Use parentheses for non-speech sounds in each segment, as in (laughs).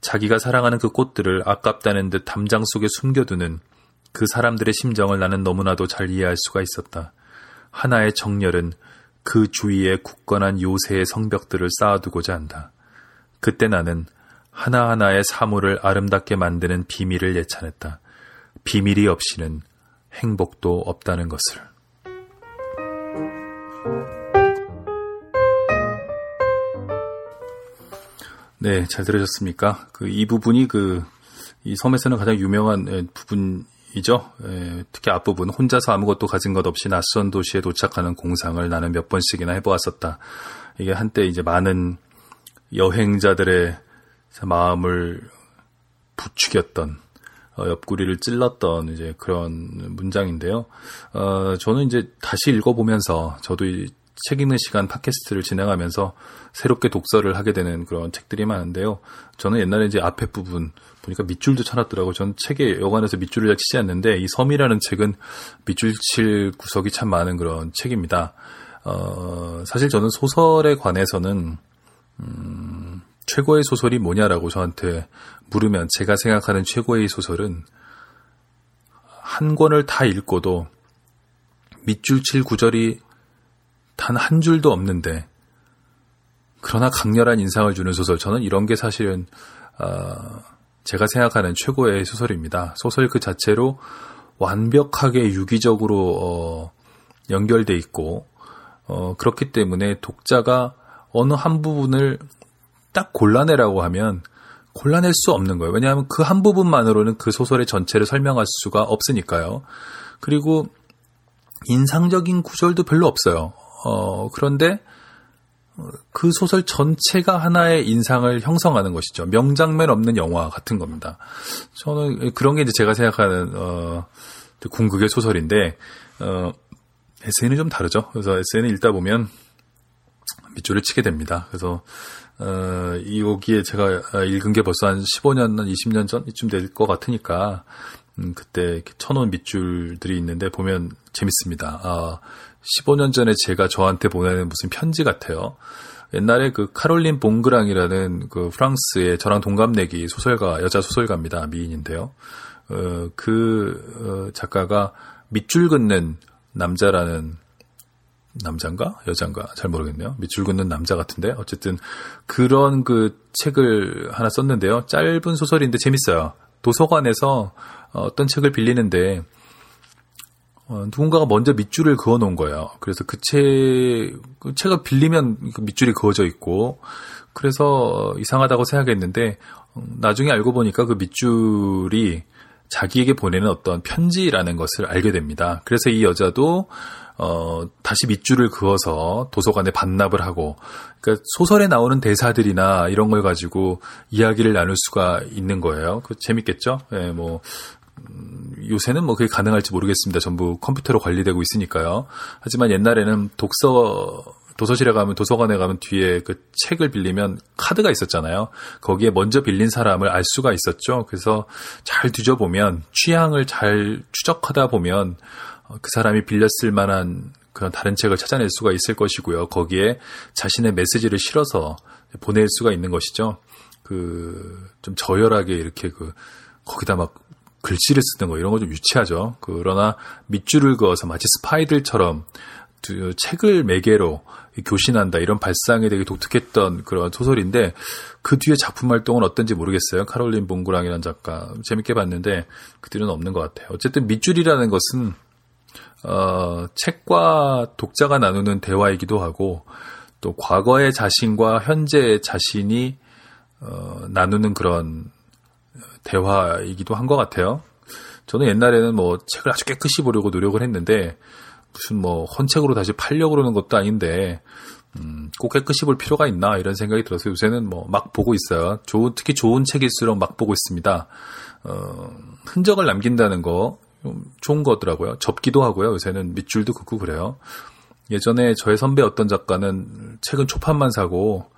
자기가 사랑하는 그 꽃들을 아깝다는 듯 담장 속에 숨겨두는 그 사람들의 심정을 나는 너무나도 잘 이해할 수가 있었다. 하나의 정열은 그 주위에 굳건한 요새의 성벽들을 쌓아두고자 한다. 그때 나는 하나하나의 사물을 아름답게 만드는 비밀을 예찬했다. 비밀이 없이는 행복도 없다는 것을. 네, 잘 들으셨습니까? 그 이 부분이 그 이 섬에서는 가장 유명한 부분이죠. 특히 앞부분 혼자서 아무것도 가진 것 없이 낯선 도시에 도착하는 공상을 나는 몇 번씩이나 해보았었다. 이게 한때 이제 많은 여행자들의 마음을 부추겼던 어, 옆구리를 찔렀던 이제 그런 문장인데요. 어, 저는 이제 다시 읽어보면서 저도 책 읽는 시간 팟캐스트를 진행하면서 새롭게 독서를 하게 되는 그런 책들이 많은데요. 저는 옛날에 이제 앞에 부분 보니까 밑줄도 쳐놨더라고요. 전 책에 여관에서 밑줄을 잘 치지 않는데 이 섬이라는 책은 밑줄 칠 구석이 참 많은 그런 책입니다. 어, 사실 저는 소설에 관해서는 음, 최고의 소설이 뭐냐라고 저한테 물으면 제가 생각하는 최고의 소설은 한 권을 다 읽고도 밑줄 칠 구절이 단 한 줄도 없는데 그러나 강렬한 인상을 주는 소설 저는 이런 게 사실은 어, 제가 생각하는 최고의 소설입니다. 소설 그 자체로 완벽하게 유기적으로 어, 연결돼 있고 어, 그렇기 때문에 독자가 어느 한 부분을 딱 골라내라고 하면 골라낼 수 없는 거예요. 왜냐하면 그 한 부분만으로는 그 소설의 전체를 설명할 수가 없으니까요. 그리고 인상적인 구절도 별로 없어요. 어, 그런데 그 소설 전체가 하나의 인상을 형성하는 것이죠. 명장면 없는 영화 같은 겁니다. 저는 그런 게 이제 제가 생각하는 어, 궁극의 소설인데 어, 에세이는 좀 다르죠. 그래서 에세이는 읽다 보면 밑줄을 치게 됩니다. 그래서 어, 이 여기에 제가 읽은 게 벌써 한 15년, 한 20년 전이쯤 될 것 같으니까, 음, 그때 쳐놓은 밑줄들이 있는데 보면 재밌습니다. 아, 15년 전에 제가 저한테 보내는 무슨 편지 같아요. 옛날에 그 카롤린 봉그랑이라는 그 프랑스의 저랑 동갑내기 소설가, 여자 소설가입니다. 미인인데요. 어, 그, 어, 작가가 밑줄 긋는 남자라는 남잔가 여잔가 잘 모르겠네요. 밑줄 긋는 남자 같은데 어쨌든 그런 그 책을 하나 썼는데요. 짧은 소설인데 재밌어요. 도서관에서 어떤 책을 빌리는데 어, 누군가가 먼저 밑줄을 그어 놓은 거예요. 그래서 그 책, 그 책을 빌리면 그 밑줄이 그어져 있고, 그래서 이상하다고 생각했는데, 어, 나중에 알고 보니까 그 밑줄이 자기에게 보내는 어떤 편지라는 것을 알게 됩니다. 그래서 이 여자도 어, 다시 밑줄을 그어서 도서관에 반납을 하고, 그러니까 소설에 나오는 대사들이나 이런 걸 가지고 이야기를 나눌 수가 있는 거예요. 그 재밌겠죠? 예, 네, 뭐, 음, 요새는 뭐 그게 가능할지 모르겠습니다. 전부 컴퓨터로 관리되고 있으니까요. 하지만 옛날에는 독서, 도서실에 가면 도서관에 가면 뒤에 그 책을 빌리면 카드가 있었잖아요. 거기에 먼저 빌린 사람을 알 수가 있었죠. 그래서 잘 뒤져보면 취향을 잘 추적하다 보면 어, 그 사람이 빌렸을 만한 그런 다른 책을 찾아낼 수가 있을 것이고요. 거기에 자신의 메시지를 실어서 보낼 수가 있는 것이죠. 그 좀 저열하게 이렇게 그 거기다 막 글씨를 쓰는 거 이런 거 좀 유치하죠. 그러나 밑줄을 그어서 마치 스파이들처럼 책을 매개로 교신한다 이런 발상이 되게 독특했던 그런 소설인데 그 뒤에 작품 활동은 어떤지 모르겠어요. 카롤린 봉구랑이라는 작가 재밌게 봤는데 그들은 없는 것 같아요. 어쨌든 밑줄이라는 것은 어, 책과 독자가 나누는 대화이기도 하고 또 과거의 자신과 현재의 자신이 어, 나누는 그런 대화이기도 한 것 같아요. 저는 옛날에는 뭐 책을 아주 깨끗이 보려고 노력을 했는데 무슨 뭐 헌책으로 다시 팔려고 그러는 것도 아닌데 음, 꼭 깨끗이 볼 필요가 있나 이런 생각이 들어서 요새는 뭐 막 보고 있어요. 좋은 특히 좋은 책일수록 막 보고 있습니다. 어, 흔적을 남긴다는 거 좋은 거더라고요. 접기도 하고요. 요새는 밑줄도 긋고 그래요. 예전에 저의 선배 어떤 작가는 책은 초판만 사고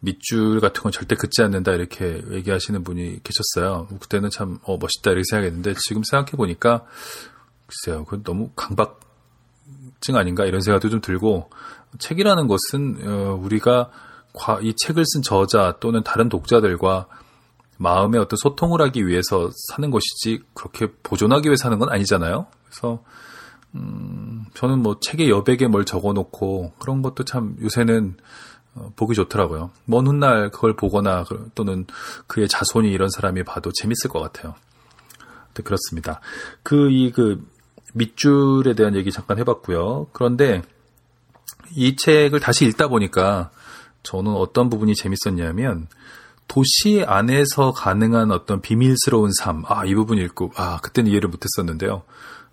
밑줄 같은 건 절대 긋지 않는다 이렇게 얘기하시는 분이 계셨어요. 그때는 참 어, 멋있다 이렇게 생각했는데 지금 생각해 보니까 글쎄요, 그건 너무 강박증 아닌가 이런 생각도 좀 들고 책이라는 것은 어, 우리가 이 책을 쓴 저자 또는 다른 독자들과 마음의 어떤 소통을 하기 위해서 사는 것이지 그렇게 보존하기 위해 사는 건 아니잖아요. 그래서 음, 저는 뭐 책에 여백에 뭘 적어놓고 그런 것도 참 요새는 어, 보기 좋더라고요. 먼 훗날 그걸 보거나 또는 그의 자손이 이런 사람이 봐도 재밌을 것 같아요. 네, 그렇습니다. 그, 이, 그, 밑줄에 대한 얘기 잠깐 해봤고요. 그런데 이 책을 다시 읽다 보니까 저는 어떤 부분이 재밌었냐면 도시 안에서 가능한 어떤 비밀스러운 삶. 아, 이 부분 읽고, 아, 그때는 이해를 못했었는데요.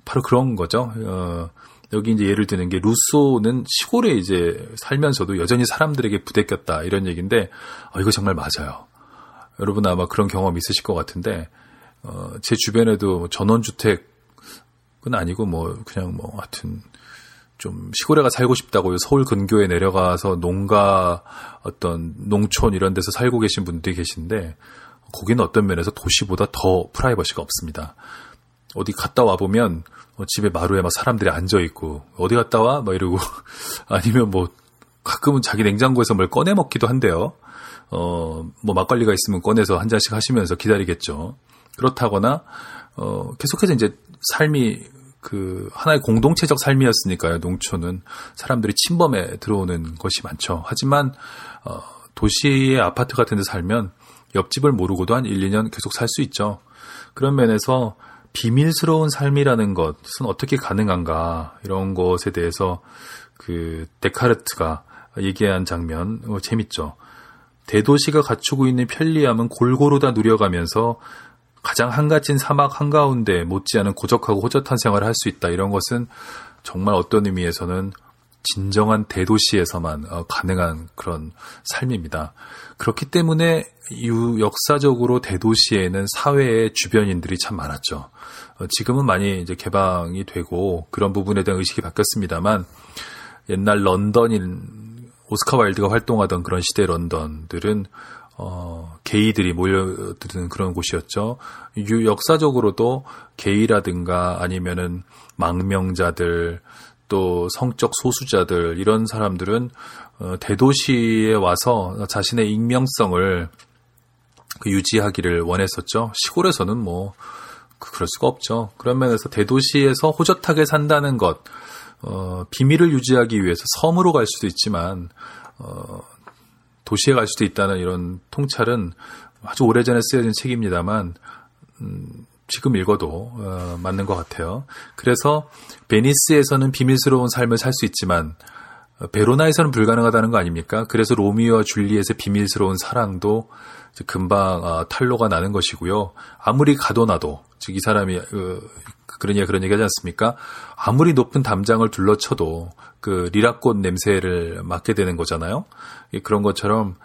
바로 그런 거죠. 어, 여기 이제 예를 드는 게 루소는 시골에 이제 살면서도 여전히 사람들에게 부대꼈다 이런 얘기인데 어, 이거 정말 맞아요. 여러분 아마 그런 경험 있으실 것 같은데 어, 제 주변에도 전원주택은 아니고 뭐 그냥 뭐 하여튼 좀 시골에 가 살고 싶다고 서울 근교에 내려가서 농가 어떤 농촌 이런 데서 살고 계신 분들이 계신데 거기는 어떤 면에서 도시보다 더 프라이버시가 없습니다. 어디 갔다 와 보면 어, 집에 마루에 막 사람들이 앉아 있고 어디 갔다 와? 막 이러고 (laughs) 아니면 뭐 가끔은 자기 냉장고에서 뭘 꺼내 먹기도 한데요. 어, 뭐 막걸리가 있으면 꺼내서 한 잔씩 하시면서 기다리겠죠. 그렇다거나 어, 계속해서 이제 삶이 그 하나의 공동체적 삶이었으니까요. 농촌은 사람들이 침범에 들어오는 것이 많죠. 하지만 어, 도시의 아파트 같은 데 살면 옆집을 모르고도 한 1, 2년 계속 살 수 있죠. 그런 면에서 비밀스러운 삶이라는 것은 어떻게 가능한가 이런 것에 대해서 그 데카르트가 얘기한 장면 어, 재밌죠. 대도시가 갖추고 있는 편리함은 골고루 다 누려가면서 가장 한가진 사막 한가운데 못지않은 고적하고 호젓한 생활을 할 수 있다. 이런 것은 정말 어떤 의미에서는 진정한 대도시에서만 어, 가능한 그런 삶입니다. 그렇기 때문에 유 역사적으로 대도시에는 사회의 주변인들이 참 많았죠. 어, 지금은 많이 이제 개방이 되고 그런 부분에 대한 의식이 바뀌었습니다만 옛날 런던인 오스카 와일드가 활동하던 그런 시대 런던들은 어, 게이들이 모여드는 그런 곳이었죠. 유, 역사적으로도 게이라든가 아니면은 망명자들 또 성적 소수자들 이런 사람들은 어, 대도시에 와서 자신의 익명성을 그 유지하기를 원했었죠. 시골에서는 뭐 그, 그럴 수가 없죠. 그런 면에서 대도시에서 호젓하게 산다는 것, 어, 비밀을 유지하기 위해서 섬으로 갈 수도 있지만 어, 도시에 갈 수도 있다는 이런 통찰은 아주 오래전에 쓰여진 책입니다만 음, 지금 읽어도 어, 맞는 것 같아요. 그래서 베니스에서는 비밀스러운 삶을 살 수 있지만 어, 베로나에서는 불가능하다는 거 아닙니까? 그래서 로미오와 줄리엣의 비밀스러운 사랑도 금방 어, 탄로가 나는 것이고요. 아무리 가도나도 즉 이 사람이 어, 그런 얘기 그런 얘기 하지 않습니까? 아무리 높은 담장을 둘러쳐도 그 리라꽃 냄새를 맡게 되는 거잖아요. 그런 것처럼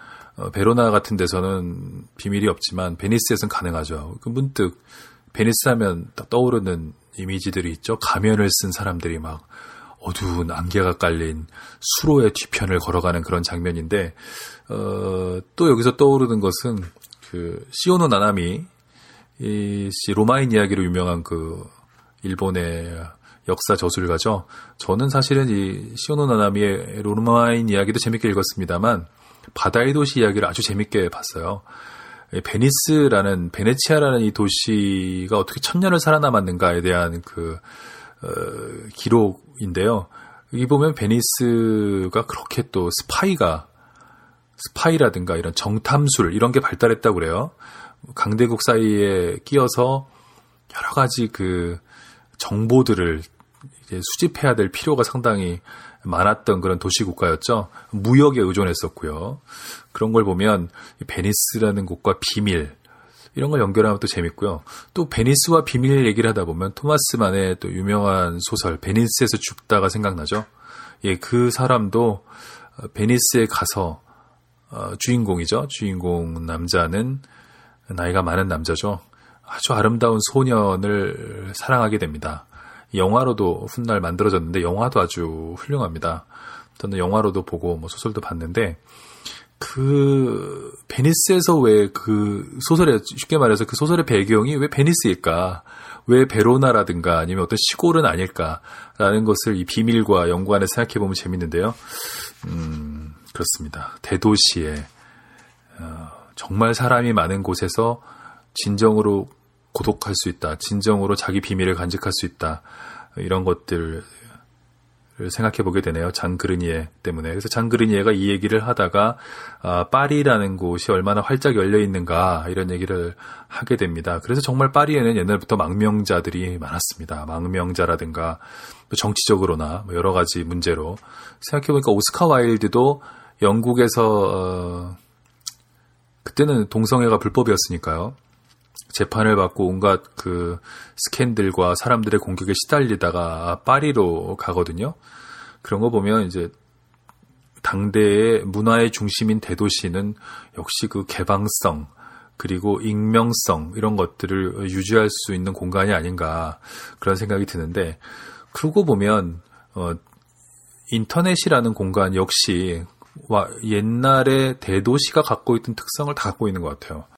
베로나 같은 데서는 비밀이 없지만 베니스에서는 가능하죠. 그 문득 베니스 하면 딱 떠오르는 이미지들이 있죠. 가면을 쓴 사람들이 막 어두운 안개가 깔린 수로의 뒤편을 걸어가는 그런 장면인데 어, 또 여기서 떠오르는 것은 그 시오노 나나미 이 로마인 이야기로 유명한 그 일본의 역사 저술가죠. 저는 사실은 이 시오노 나나미의 로마인 이야기도 재밌게 읽었습니다만 바다의 도시 이야기를 아주 재밌게 봤어요. 베니스라는 베네치아라는 이 도시가 어떻게 천년을 살아남았는가에 대한 그 어, 기록인데요. 여기 보면 베니스가 그렇게 또 스파이가 스파이라든가 이런 정탐술 이런 게 발달했다고 그래요. 강대국 사이에 끼어서 여러 가지 그 정보들을 이제 수집해야 될 필요가 상당히 많았던 그런 도시 국가였죠. 무역에 의존했었고요. 그런 걸 보면 베니스라는 곳과 비밀 이런 걸 연결하면 또 재밌고요. 또 베니스와 비밀 얘기를 하다 보면 토마스만의 또 유명한 소설 베니스에서 죽다가 생각나죠. 예, 그 사람도 베니스에 가서 어, 주인공이죠. 주인공 남자는 나이가 많은 남자죠. 아주 아름다운 소년을 사랑하게 됩니다. 영화로도 훗날 만들어졌는데 영화도 아주 훌륭합니다. 저는 영화로도 보고 뭐 소설도 봤는데 그 베니스에서 왜 그 소설에 쉽게 말해서 그 소설의 배경이 왜 베니스일까? 왜 베로나라든가 아니면 어떤 시골은 아닐까라는 것을 이 비밀과 연관해 생각해 보면 재밌는데요. 음, 그렇습니다. 대도시에 어, 정말 사람이 많은 곳에서 진정으로 고독할 수 있다. 진정으로 자기 비밀을 간직할 수 있다. 이런 것들 생각해 보게 되네요. 장그르니에 때문에. 그래서 장그르니에가 이 얘기를 하다가 아, 파리라는 곳이 얼마나 활짝 열려 있는가 이런 얘기를 하게 됩니다. 그래서 정말 파리에는 옛날부터 망명자들이 많았습니다. 망명자라든가 정치적으로나 뭐 여러 가지 문제로 생각해 보니까 오스카 와일드도 영국에서 어, 그때는 동성애가 불법이었으니까요. 재판을 받고 온갖 그 스캔들과 사람들의 공격에 시달리다가 파리로 가거든요. 그런 거 보면 이제 당대의 문화의 중심인 대도시는 역시 그 개방성 그리고 익명성 이런 것들을 유지할 수 있는 공간이 아닌가 그런 생각이 드는데 그러고 보면 어 인터넷이라는 공간 역시 와 옛날에 대도시가 갖고 있던 특성을 다 갖고 있는 것 같아요.